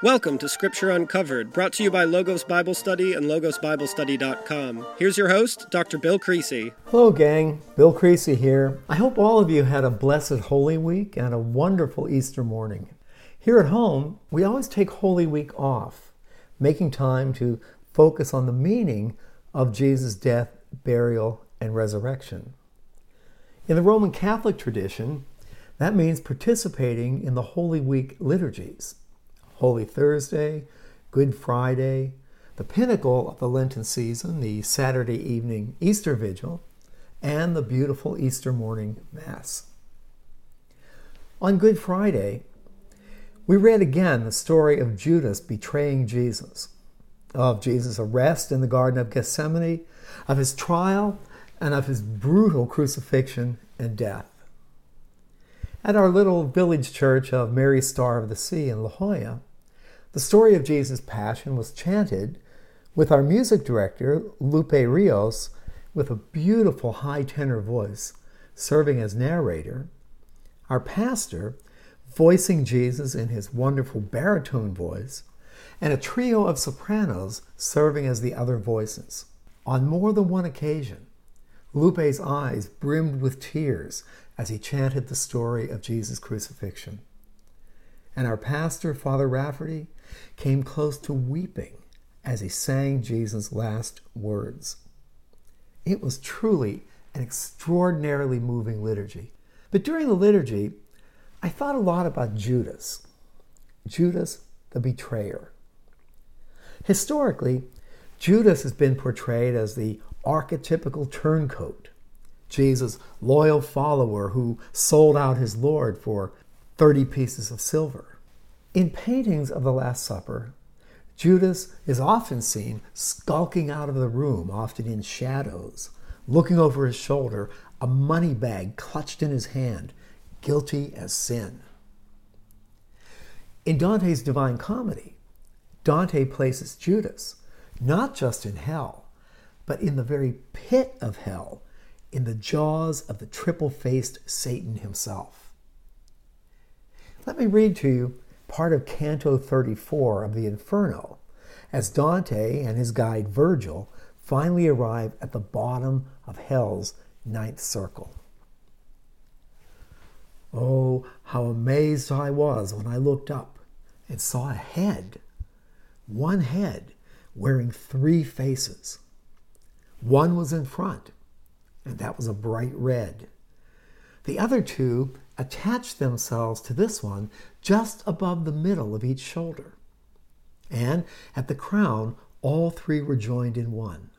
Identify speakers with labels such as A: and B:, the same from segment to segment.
A: Welcome to Scripture Uncovered, brought to you by Logos Bible Study and logosbiblestudy.com. Here's your host, Dr. Bill Creasy.
B: Hello, gang. Bill Creasy here. I hope all of you had a blessed Holy Week and a wonderful Easter morning. Here at home, we always take Holy Week off, making time to focus on the meaning of Jesus' death, burial, and resurrection. In the Roman Catholic tradition, that means participating in the Holy Week liturgies. Holy Thursday, Good Friday, the pinnacle of the Lenten season, the Saturday evening Easter Vigil, and the beautiful Easter morning Mass. On Good Friday, we read again the story of Judas betraying Jesus, of Jesus' arrest in the Garden of Gethsemane, of his trial, and of his brutal crucifixion and death. At our little village church of Mary Star of the Sea in La Jolla, the story of Jesus' passion was chanted with our music director, Lupe Rios, with a beautiful high tenor voice, serving as narrator, our pastor, voicing Jesus in his wonderful baritone voice, and a trio of sopranos serving as the other voices. On more than one occasion, Lupe's eyes brimmed with tears as he chanted the story of Jesus' crucifixion. And our pastor, Father Rafferty, came close to weeping as he sang Jesus' last words. It was truly an extraordinarily moving liturgy. But during the liturgy, I thought a lot about Judas, Judas the betrayer. Historically, Judas has been portrayed as the archetypical turncoat, Jesus' loyal follower who sold out his Lord for 30 pieces of silver. In paintings of the Last Supper, Judas is often seen skulking out of the room, often in shadows, looking over his shoulder, a money bag clutched in his hand, guilty as sin. In Dante's Divine Comedy, Dante places Judas not just in hell, but in the very pit of hell, in the jaws of the triple faced Satan himself. Let me read to you part of Canto 34 of the Inferno, as Dante and his guide Virgil finally arrive at the bottom of hell's ninth circle. Oh, how amazed I was when I looked up and saw a head, one head wearing three faces. One was in front, and that was a bright red. The other two attached themselves to this one just above the middle of each shoulder. And at the crown, all three were joined in one.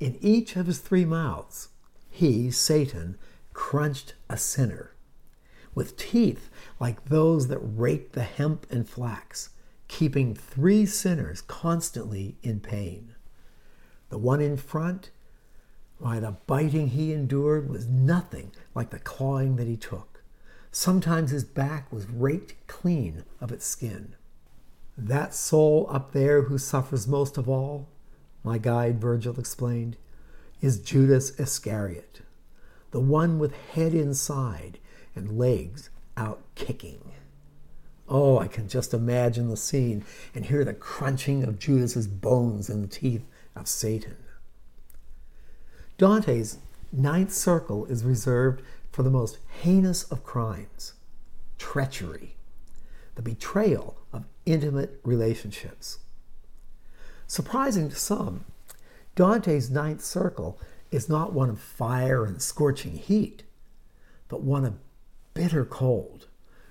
B: In each of his three mouths, he, Satan, crunched a sinner, with teeth like those that rake the hemp and flax, keeping three sinners constantly in pain. The one in front why, the biting he endured was nothing like the clawing that he took. Sometimes his back was raked clean of its skin. That soul up there who suffers most of all, my guide Virgil explained, is Judas Iscariot, the one with head inside and legs out kicking. Oh, I can just imagine the scene and hear the crunching of Judas's bones in the teeth of Satan. Dante's ninth circle is reserved for the most heinous of crimes treachery, the betrayal of intimate relationships. Surprising to some, Dante's ninth circle is not one of fire and scorching heat, but one of bitter cold,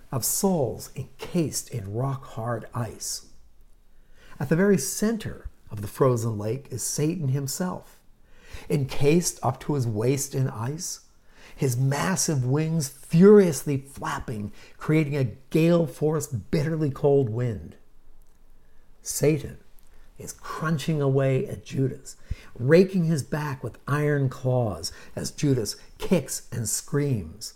B: of souls encased in rock hard ice. At the very center of the frozen lake is Satan himself encased up to his waist in ice, his massive wings furiously flapping, creating a gale force, bitterly cold wind. Satan is crunching away at Judas, raking his back with iron claws as Judas kicks and screams,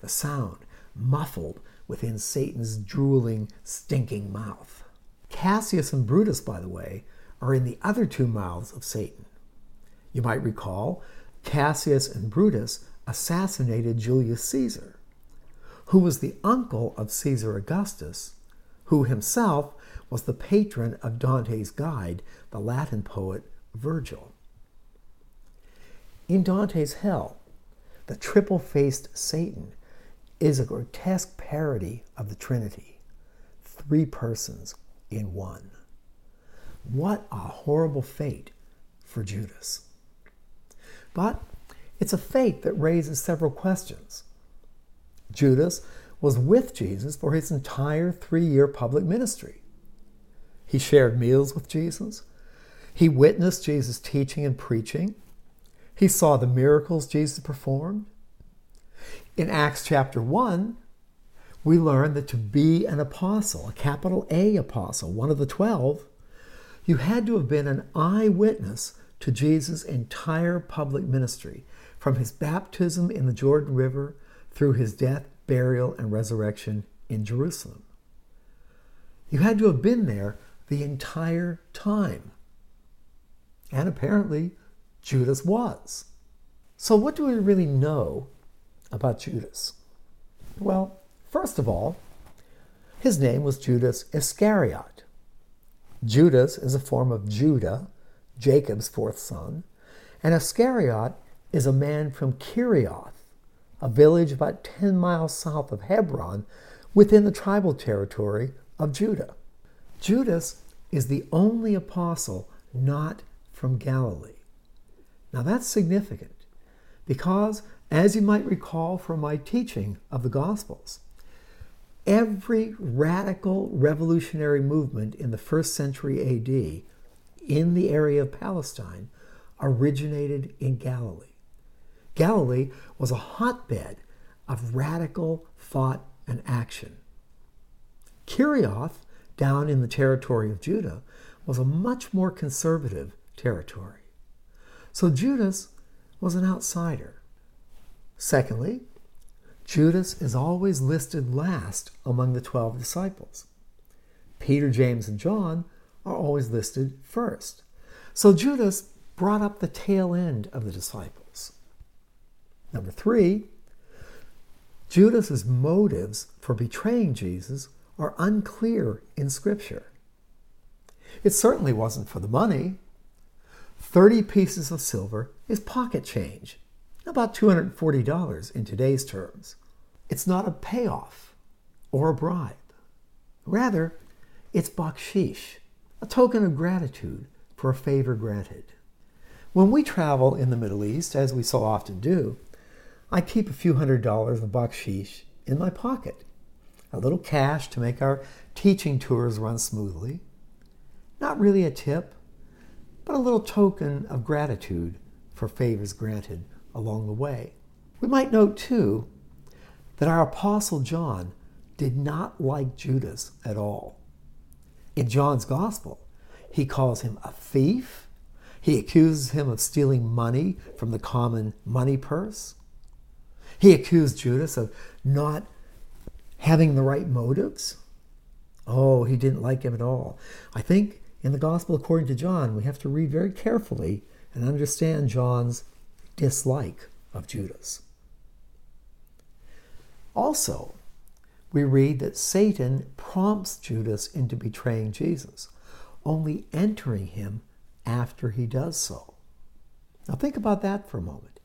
B: the sound muffled within Satan's drooling, stinking mouth. Cassius and Brutus, by the way, are in the other two mouths of Satan. You might recall Cassius and Brutus assassinated Julius Caesar, who was the uncle of Caesar Augustus, who himself was the patron of Dante's guide, the Latin poet Virgil. In Dante's Hell, the triple faced Satan is a grotesque parody of the Trinity three persons in one. What a horrible fate for Judas. But it's a fate that raises several questions. Judas was with Jesus for his entire three year public ministry. He shared meals with Jesus. He witnessed Jesus' teaching and preaching. He saw the miracles Jesus performed. In Acts chapter 1, we learn that to be an apostle, a capital A apostle, one of the 12, you had to have been an eyewitness to Jesus' entire public ministry, from his baptism in the Jordan River through his death, burial, and resurrection in Jerusalem. You had to have been there the entire time. And apparently, Judas was. So, what do we really know about Judas? Well, first of all, his name was Judas Iscariot. Judas is a form of Judah, Jacob's fourth son, and Iscariot is a man from Kerioth, a village about 10 miles south of Hebron within the tribal territory of Judah. Judas is the only apostle not from Galilee. Now that's significant because, as you might recall from my teaching of the Gospels, every radical revolutionary movement in the first century AD in the area of Palestine originated in Galilee. Galilee was a hotbed of radical thought and action. Kerioth, down in the territory of Judah, was a much more conservative territory. So Judas was an outsider. Secondly, Judas is always listed last among the 12 disciples. Peter, James, and John are always listed first. So Judas brought up the tail end of the disciples. Number three, Judas's motives for betraying Jesus are unclear in Scripture. It certainly wasn't for the money. 30 pieces of silver is pocket change, about $240 in today's terms. It's not a payoff or a bribe. Rather, it's bakshish, a token of gratitude for a favor granted. When we travel in the Middle East, as we so often do, I keep a few hundred dollars of bakshish in my pocket, a little cash to make our teaching tours run smoothly. Not really a tip, but a little token of gratitude for favors granted along the way. We might note, too, that our Apostle John did not like Judas at all. In John's Gospel, he calls him a thief. He accuses him of stealing money from the common money purse. He accused Judas of not having the right motives. Oh, he didn't like him at all. I think in the Gospel according to John, we have to read very carefully and understand John's dislike of Judas. Also, we read that Satan prompts Judas into betraying Jesus, only entering him after he does so. Now, think about that for a moment.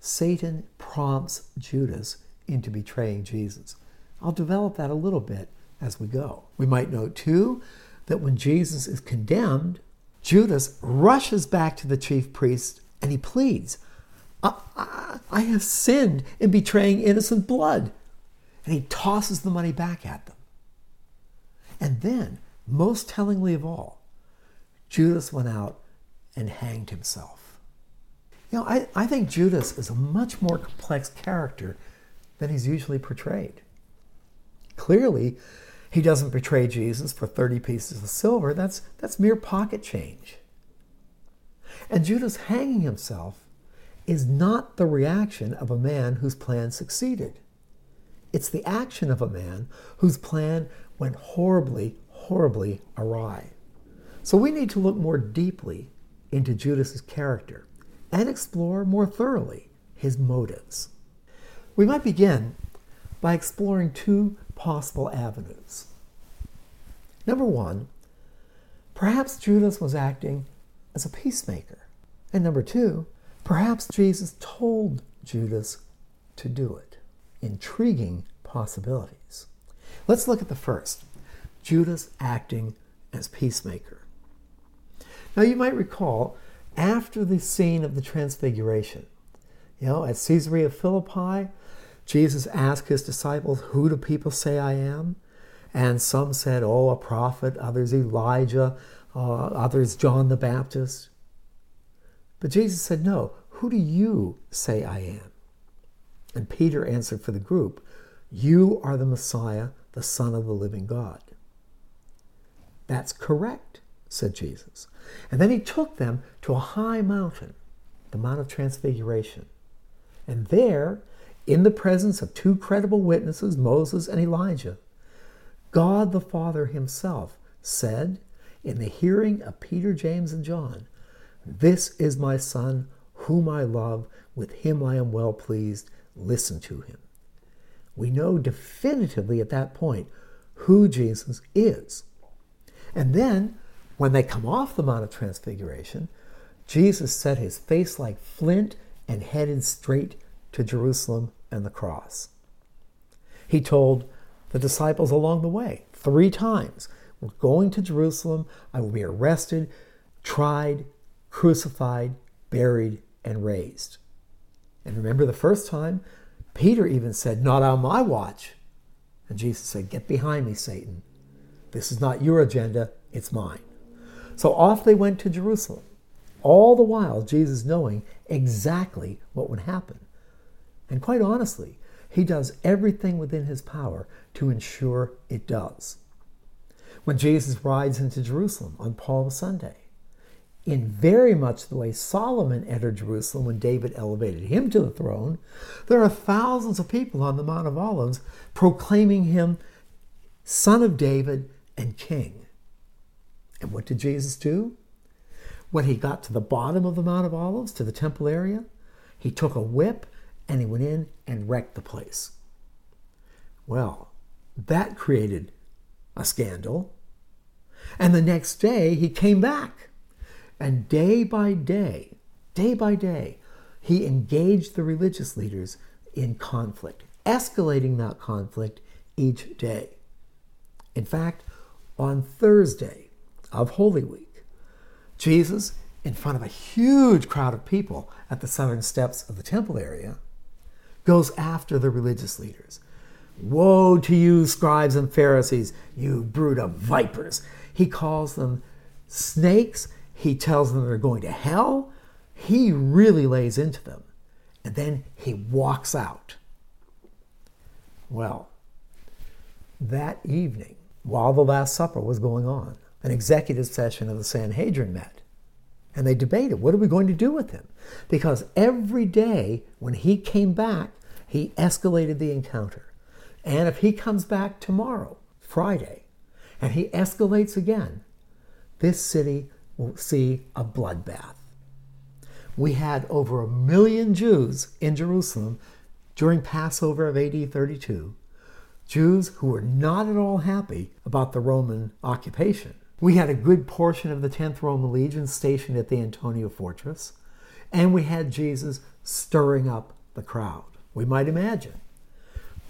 B: Satan prompts Judas into betraying Jesus. I'll develop that a little bit as we go. We might note, too, that when Jesus is condemned, Judas rushes back to the chief priest and he pleads, I, I, I have sinned in betraying innocent blood. And he tosses the money back at them. And then, most tellingly of all, Judas went out and hanged himself. You know, I, I think Judas is a much more complex character than he's usually portrayed. Clearly, he doesn't betray Jesus for 30 pieces of silver. That's, that's mere pocket change. And Judas hanging himself is not the reaction of a man whose plan succeeded. It's the action of a man whose plan went horribly, horribly awry. So we need to look more deeply into Judas's character and explore more thoroughly his motives. We might begin by exploring two possible avenues. Number one, perhaps Judas was acting as a peacemaker. And number two, perhaps Jesus told Judas to do it. Intriguing possibilities. Let's look at the first Judas acting as peacemaker. Now, you might recall after the scene of the Transfiguration, you know, at Caesarea Philippi, Jesus asked his disciples, Who do people say I am? And some said, Oh, a prophet, others Elijah, uh, others John the Baptist. But Jesus said, No, who do you say I am? And Peter answered for the group, You are the Messiah, the Son of the living God. That's correct, said Jesus. And then he took them to a high mountain, the Mount of Transfiguration. And there, in the presence of two credible witnesses, Moses and Elijah, God the Father himself said, in the hearing of Peter, James, and John, This is my Son, whom I love. With him I am well pleased. Listen to him. We know definitively at that point who Jesus is. And then, when they come off the Mount of Transfiguration, Jesus set his face like flint and headed straight to Jerusalem and the cross. He told the disciples along the way three times We're going to Jerusalem. I will be arrested, tried, crucified, buried, and raised. And remember the first time, Peter even said, Not on my watch. And Jesus said, Get behind me, Satan. This is not your agenda, it's mine. So off they went to Jerusalem, all the while Jesus knowing exactly what would happen. And quite honestly, he does everything within his power to ensure it does. When Jesus rides into Jerusalem on Palm Sunday, in very much the way Solomon entered Jerusalem when David elevated him to the throne, there are thousands of people on the Mount of Olives proclaiming him son of David and king. And what did Jesus do? When he got to the bottom of the Mount of Olives, to the temple area, he took a whip and he went in and wrecked the place. Well, that created a scandal. And the next day, he came back. And day by day, day by day, he engaged the religious leaders in conflict, escalating that conflict each day. In fact, on Thursday of Holy Week, Jesus, in front of a huge crowd of people at the southern steps of the temple area, goes after the religious leaders. Woe to you, scribes and Pharisees, you brood of vipers. He calls them snakes. He tells them they're going to hell. He really lays into them. And then he walks out. Well, that evening, while the Last Supper was going on, an executive session of the Sanhedrin met. And they debated what are we going to do with him? Because every day when he came back, he escalated the encounter. And if he comes back tomorrow, Friday, and he escalates again, this city see a bloodbath. We had over a million Jews in Jerusalem during Passover of AD 32, Jews who were not at all happy about the Roman occupation. We had a good portion of the 10th Roman Legion stationed at the Antonia fortress, and we had Jesus stirring up the crowd. We might imagine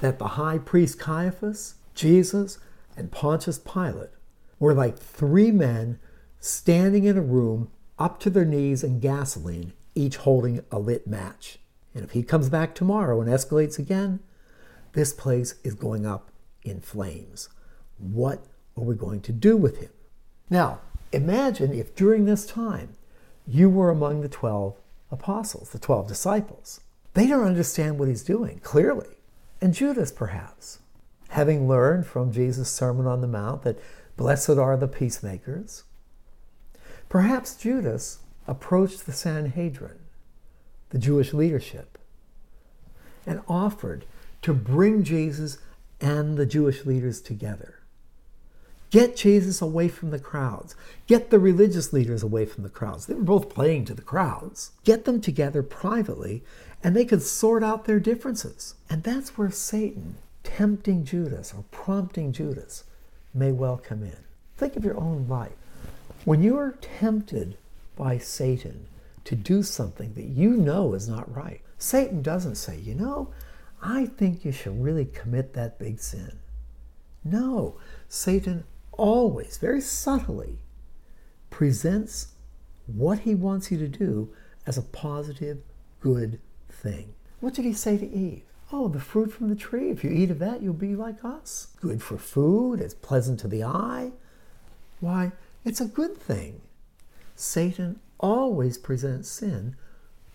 B: that the high priest Caiaphas, Jesus, and Pontius Pilate were like three men standing in a room up to their knees in gasoline, each holding a lit match. And if he comes back tomorrow and escalates again, this place is going up in flames. What are we going to do with him? Now, imagine if during this time you were among the 12 apostles, the 12 disciples. They don't understand what he's doing, clearly. And Judas, perhaps, having learned from Jesus' Sermon on the Mount that blessed are the peacemakers, perhaps Judas approached the Sanhedrin, the Jewish leadership, and offered to bring Jesus and the Jewish leaders together. Get Jesus away from the crowds. Get the religious leaders away from the crowds. They were both playing to the crowds. Get them together privately and they could sort out their differences. And that's where Satan, tempting Judas or prompting Judas, may well come in. Think of your own life. When you are tempted by Satan to do something that you know is not right, Satan doesn't say, you know, I think you should really commit that big sin. No, Satan always, very subtly, presents what he wants you to do as a positive, good thing. What did he say to Eve? Oh, the fruit from the tree. If you eat of that, you'll be like us. Good for food, it's pleasant to the eye. Why, it's a good thing. Satan always presents sin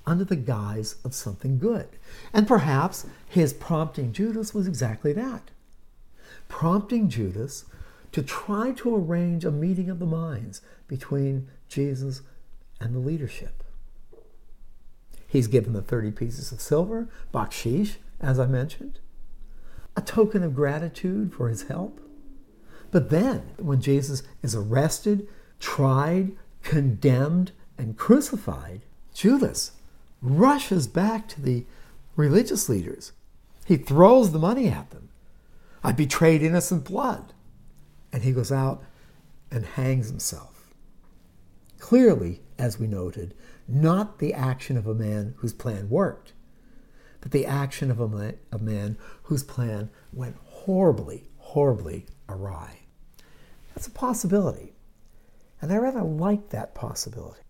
B: under the guise of something good. And perhaps his prompting Judas was exactly that prompting Judas to try to arrange a meeting of the minds between Jesus and the leadership. He's given the 30 pieces of silver, bakshish, as I mentioned, a token of gratitude for his help. But then, when Jesus is arrested, tried, condemned, and crucified, Judas rushes back to the religious leaders. He throws the money at them. I betrayed innocent blood. And he goes out and hangs himself. Clearly, as we noted, not the action of a man whose plan worked, but the action of a man, whose plan went horribly, horribly awry. That's a possibility. And I rather like that possibility.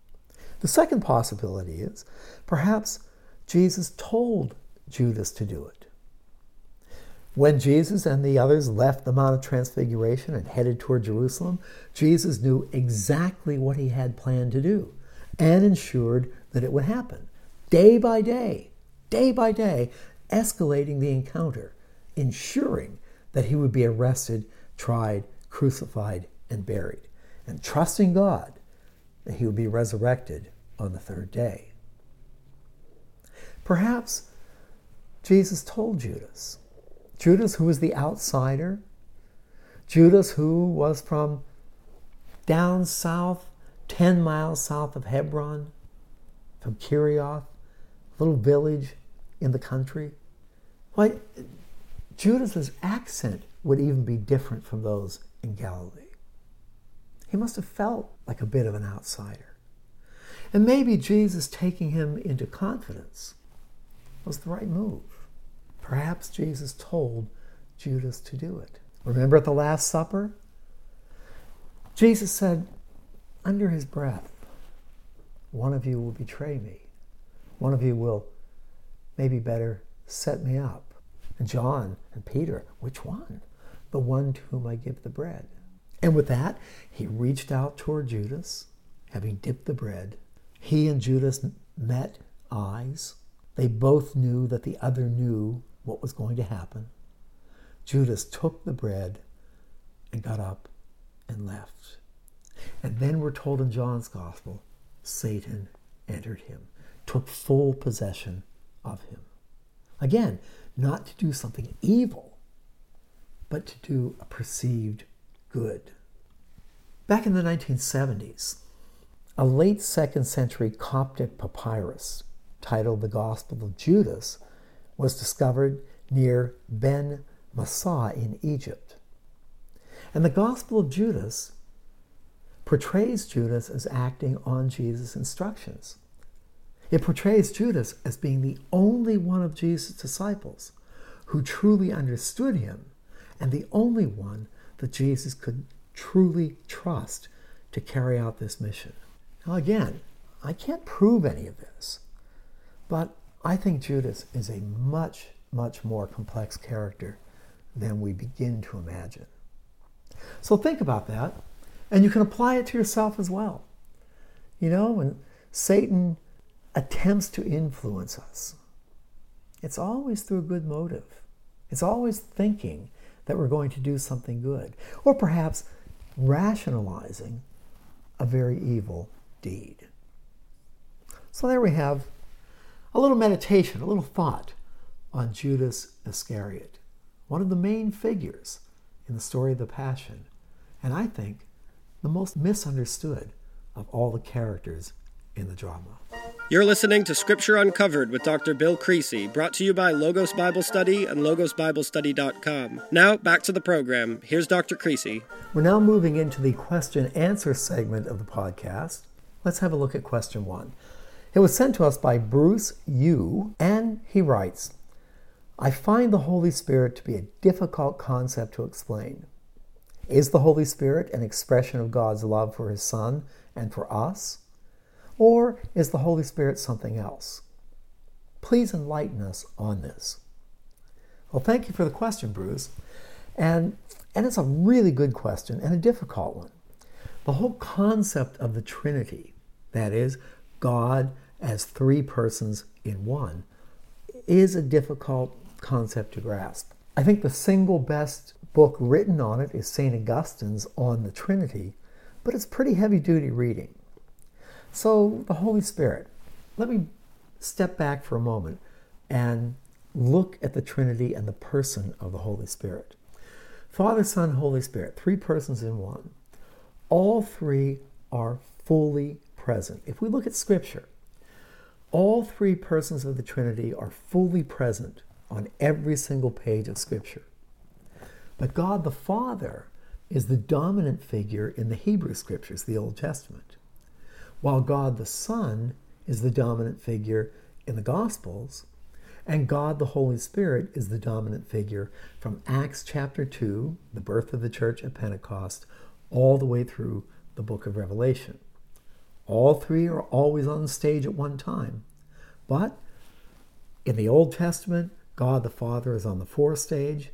B: The second possibility is perhaps Jesus told Judas to do it. When Jesus and the others left the Mount of Transfiguration and headed toward Jerusalem, Jesus knew exactly what he had planned to do and ensured that it would happen day by day, day by day, escalating the encounter, ensuring that he would be arrested, tried, crucified, and buried, and trusting God that he would be resurrected on the third day. Perhaps Jesus told Judas Judas, who was the outsider, Judas, who was from down south, 10 miles south of Hebron, from Kerioth, a little village in the country. Why, Judas's accent would even be different from those in Galilee. He must have felt like a bit of an outsider. And maybe Jesus taking him into confidence was the right move. Perhaps Jesus told Judas to do it. Remember at the Last Supper? Jesus said under his breath, One of you will betray me. One of you will, maybe better, set me up. And John and Peter, which one? The one to whom I give the bread. And with that, he reached out toward Judas, having dipped the bread. He and Judas met eyes. They both knew that the other knew what was going to happen. Judas took the bread and got up and left. And then we're told in John's gospel, Satan entered him, took full possession of him. Again, not to do something evil, but to do a perceived good. Back in the 1970s, a late second century Coptic papyrus titled The Gospel of Judas was discovered near Ben Massah in Egypt. And the Gospel of Judas portrays Judas as acting on Jesus' instructions. It portrays Judas as being the only one of Jesus' disciples who truly understood him and the only one that Jesus could truly trust to carry out this mission. Now, again, I can't prove any of this, but I think Judas is a much, much more complex character than we begin to imagine. So think about that, and you can apply it to yourself as well. You know, when Satan attempts to influence us, it's always through a good motive. It's always thinking that we're going to do something good, or perhaps rationalizing a very evil deed. So there we have a little meditation, a little thought on Judas Iscariot, one of the main figures in the story of the Passion, and I think the most misunderstood of all the characters in the drama.
A: You're listening to Scripture Uncovered with Dr. Bill Creasy, brought to you by Logos Bible Study and logosbiblestudy.com. Now, back to the program. Here's Dr. Creasy.
B: We're now moving into the question answer segment of the podcast. Let's have a look at question one. It was sent to us by Bruce Yu, and he writes I find the Holy Spirit to be a difficult concept to explain. Is the Holy Spirit an expression of God's love for His Son and for us? Or is the Holy Spirit something else? Please enlighten us on this. Well, thank you for the question, Bruce. And, and it's a really good question and a difficult one. The whole concept of the Trinity, that is, God as three persons in one, is a difficult concept to grasp. I think the single best book written on it is St. Augustine's On the Trinity, but it's pretty heavy duty reading. So, the Holy Spirit. Let me step back for a moment and look at the Trinity and the person of the Holy Spirit. Father, Son, Holy Spirit, three persons in one. All three are fully present. If we look at Scripture, all three persons of the Trinity are fully present on every single page of Scripture. But God the Father is the dominant figure in the Hebrew Scriptures, the Old Testament while God the Son is the dominant figure in the Gospels, and God the Holy Spirit is the dominant figure from Acts chapter 2, the birth of the church at Pentecost, all the way through the book of Revelation. All three are always on stage at one time. But in the Old Testament, God the Father is on the fore stage.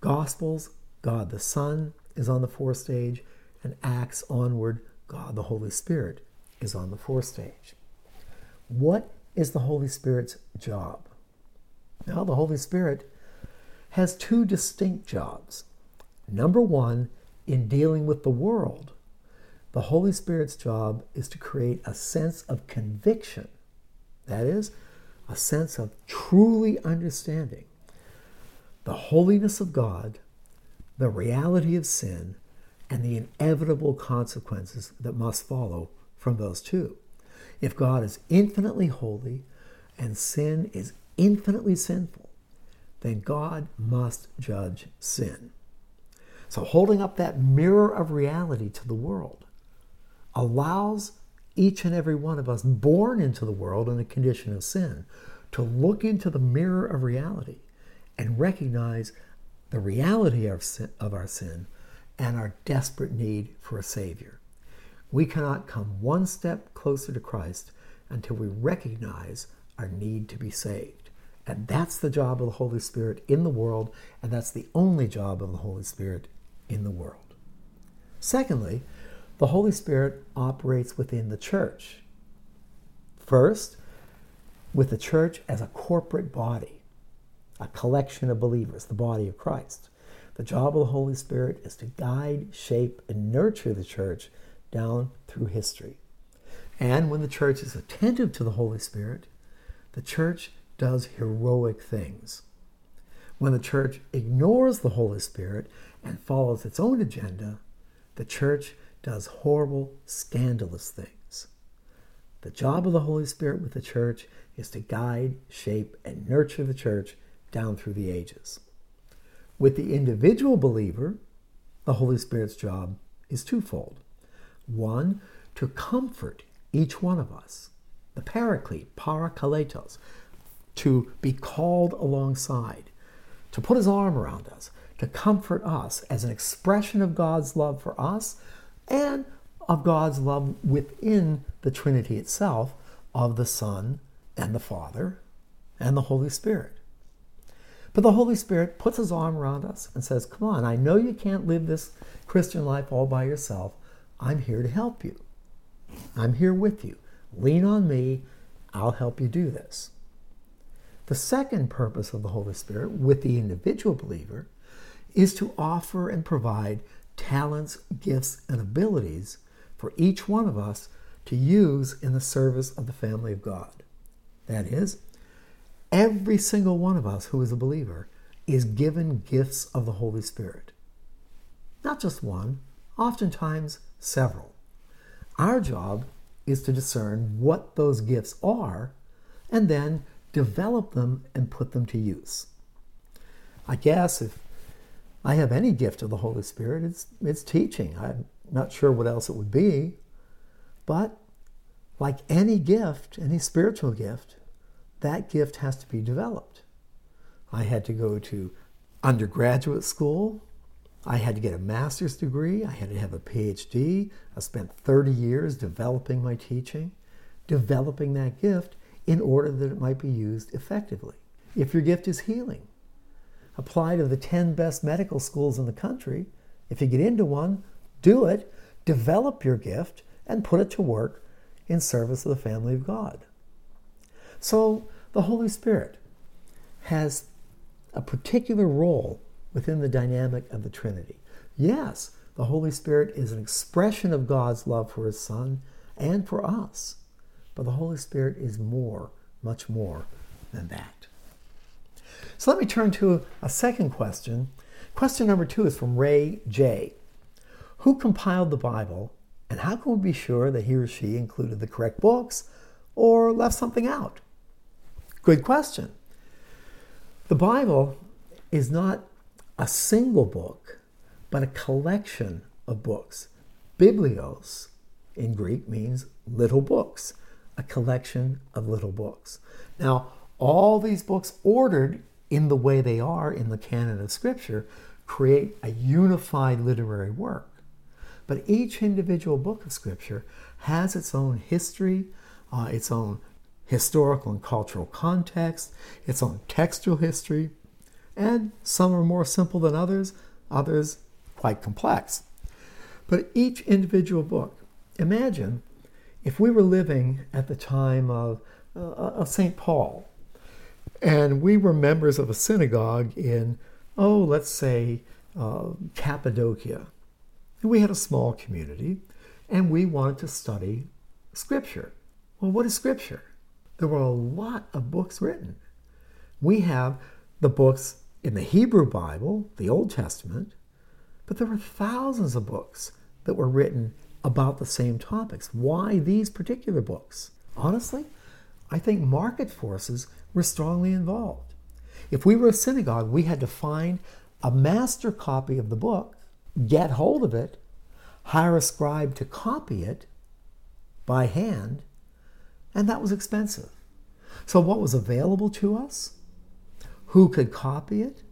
B: Gospels, God the Son is on the fore stage. And Acts onward, God, the Holy Spirit, is on the fore stage. What is the Holy Spirit's job? Now, the Holy Spirit has two distinct jobs. Number one, in dealing with the world, the Holy Spirit's job is to create a sense of conviction. That is, a sense of truly understanding the holiness of God, the reality of sin, and the inevitable consequences that must follow from those two. If God is infinitely holy and sin is infinitely sinful, then God must judge sin. So, holding up that mirror of reality to the world allows each and every one of us born into the world in a condition of sin to look into the mirror of reality and recognize the reality of, sin, of our sin and our desperate need for a Savior. We cannot come one step closer to Christ until we recognize our need to be saved. And that's the job of the Holy Spirit in the world, and that's the only job of the Holy Spirit in the world. Secondly, the Holy Spirit operates within the church. First, with the church as a corporate body, a collection of believers, the body of Christ. The job of the Holy Spirit is to guide, shape, and nurture the church down through history. And when the church is attentive to the Holy Spirit, the church does heroic things. When the church ignores the Holy Spirit and follows its own agenda, the church does horrible, scandalous things. The job of the Holy Spirit with the church is to guide, shape, and nurture the church down through the ages. With the individual believer, the Holy Spirit's job is twofold. One, to comfort each one of us, the paraclete, parakletos, to be called alongside, to put his arm around us, to comfort us as an expression of God's love for us and of God's love within the Trinity itself of the Son and the Father and the Holy Spirit. But the Holy Spirit puts his arm around us and says, Come on, I know you can't live this Christian life all by yourself. I'm here to help you. I'm here with you. Lean on me. I'll help you do this. The second purpose of the Holy Spirit with the individual believer is to offer and provide talents, gifts, and abilities for each one of us to use in the service of the family of God. That is, Every single one of us who is a believer is given gifts of the Holy Spirit. Not just one, oftentimes several. Our job is to discern what those gifts are and then develop them and put them to use. I guess if I have any gift of the Holy Spirit, it's, it's teaching. I'm not sure what else it would be, but like any gift, any spiritual gift, that gift has to be developed. I had to go to undergraduate school. I had to get a master's degree. I had to have a PhD. I spent 30 years developing my teaching, developing that gift in order that it might be used effectively. If your gift is healing, apply to the 10 best medical schools in the country. If you get into one, do it, develop your gift, and put it to work in service of the family of God. So the Holy Spirit has a particular role within the dynamic of the Trinity. Yes, the Holy Spirit is an expression of God's love for His Son and for us, but the Holy Spirit is more, much more than that. So let me turn to a second question. Question number two is from Ray J. Who compiled the Bible, and how can we be sure that he or she included the correct books or left something out? Good question. The Bible is not a single book, but a collection of books. Biblios in Greek means little books, a collection of little books. Now, all these books ordered in the way they are in the canon of Scripture create a unified literary work. But each individual book of Scripture has its own history, uh, its own historical and cultural context, its own textual history, and some are more simple than others, others quite complex. But each individual book, imagine if we were living at the time of, uh, of St. Paul, and we were members of a synagogue in, oh, let's say, uh, Cappadocia. And we had a small community, and we wanted to study Scripture. Well, what is Scripture? There were a lot of books written. We have the books in the Hebrew Bible, the Old Testament, but there were thousands of books that were written about the same topics. Why these particular books? Honestly, I think market forces were strongly involved. If we were a synagogue, we had to find a master copy of the book, get hold of it, hire a scribe to copy it by hand, and that was expensive. So, what was available to us? Who could copy it?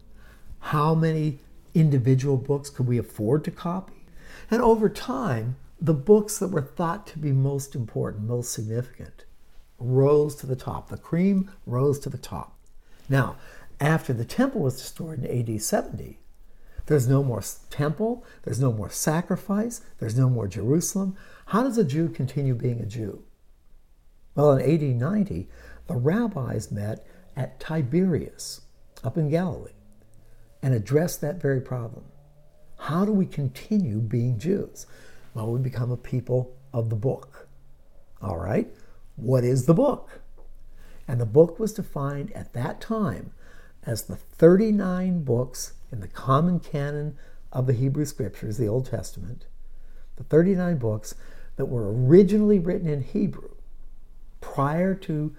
B: How many individual books could we afford to copy? And over time, the books that were thought to be most important, most significant, rose to the top. The cream rose to the top. Now, after the temple was destroyed in AD 70, there's no more temple, there's no more sacrifice, there's no more Jerusalem. How does a Jew continue being a Jew? Well, in AD 90, the rabbis met at Tiberias up in Galilee and addressed that very problem. How do we continue being Jews? Well, we become a people of the book. All right, what is the book? And the book was defined at that time as the 39 books in the common canon of the Hebrew Scriptures, the Old Testament, the 39 books that were originally written in Hebrew prior to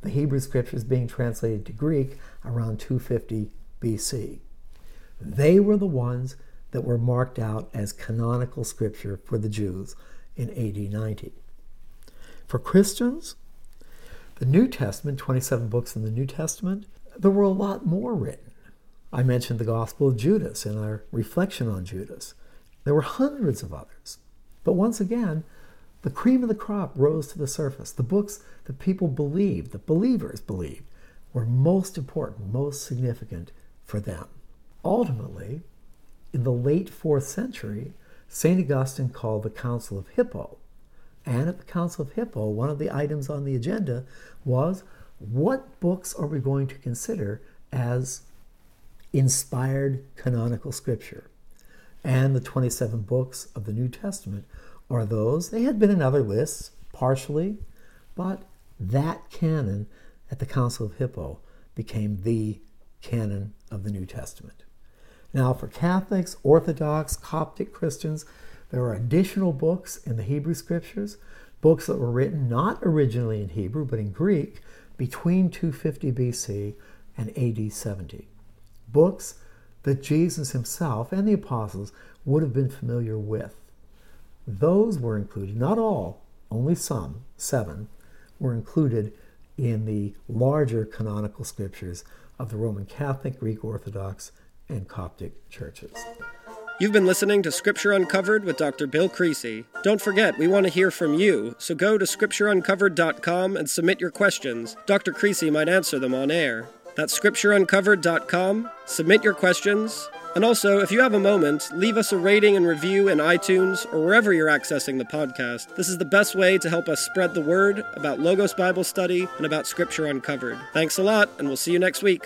B: the Hebrew scriptures being translated to Greek around 250 BC. They were the ones that were marked out as canonical scripture for the Jews in AD 90. For Christians, the New Testament, 27 books in the New Testament, there were a lot more written. I mentioned the Gospel of Judas in our reflection on Judas. There were hundreds of others. But once again, the cream of the crop rose to the surface. The books that people believed, the believers believed, were most important, most significant for them. Ultimately, in the late fourth century, St. Augustine called the Council of Hippo. And at the Council of Hippo, one of the items on the agenda was what books are we going to consider as inspired canonical scripture? And the 27 books of the New Testament are those. They had been in other lists, partially, but that canon at the Council of Hippo became the canon of the New Testament. Now, for Catholics, Orthodox, Coptic Christians, there are additional books in the Hebrew Scriptures books that were written not originally in Hebrew but in Greek between 250 BC and AD 70. Books that Jesus himself and the apostles would have been familiar with. Those were included, not all, only some, seven, were included in the larger canonical scriptures of the Roman Catholic, Greek Orthodox, and Coptic churches.
A: You've been listening to Scripture Uncovered with Dr. Bill Creasy. Don't forget, we want to hear from you, so go to scriptureuncovered.com and submit your questions. Dr. Creasy might answer them on air. That's scriptureuncovered.com. Submit your questions. And also, if you have a moment, leave us a rating and review in iTunes or wherever you're accessing the podcast. This is the best way to help us spread the word about Logos Bible Study and about Scripture Uncovered. Thanks a lot, and we'll see you next week.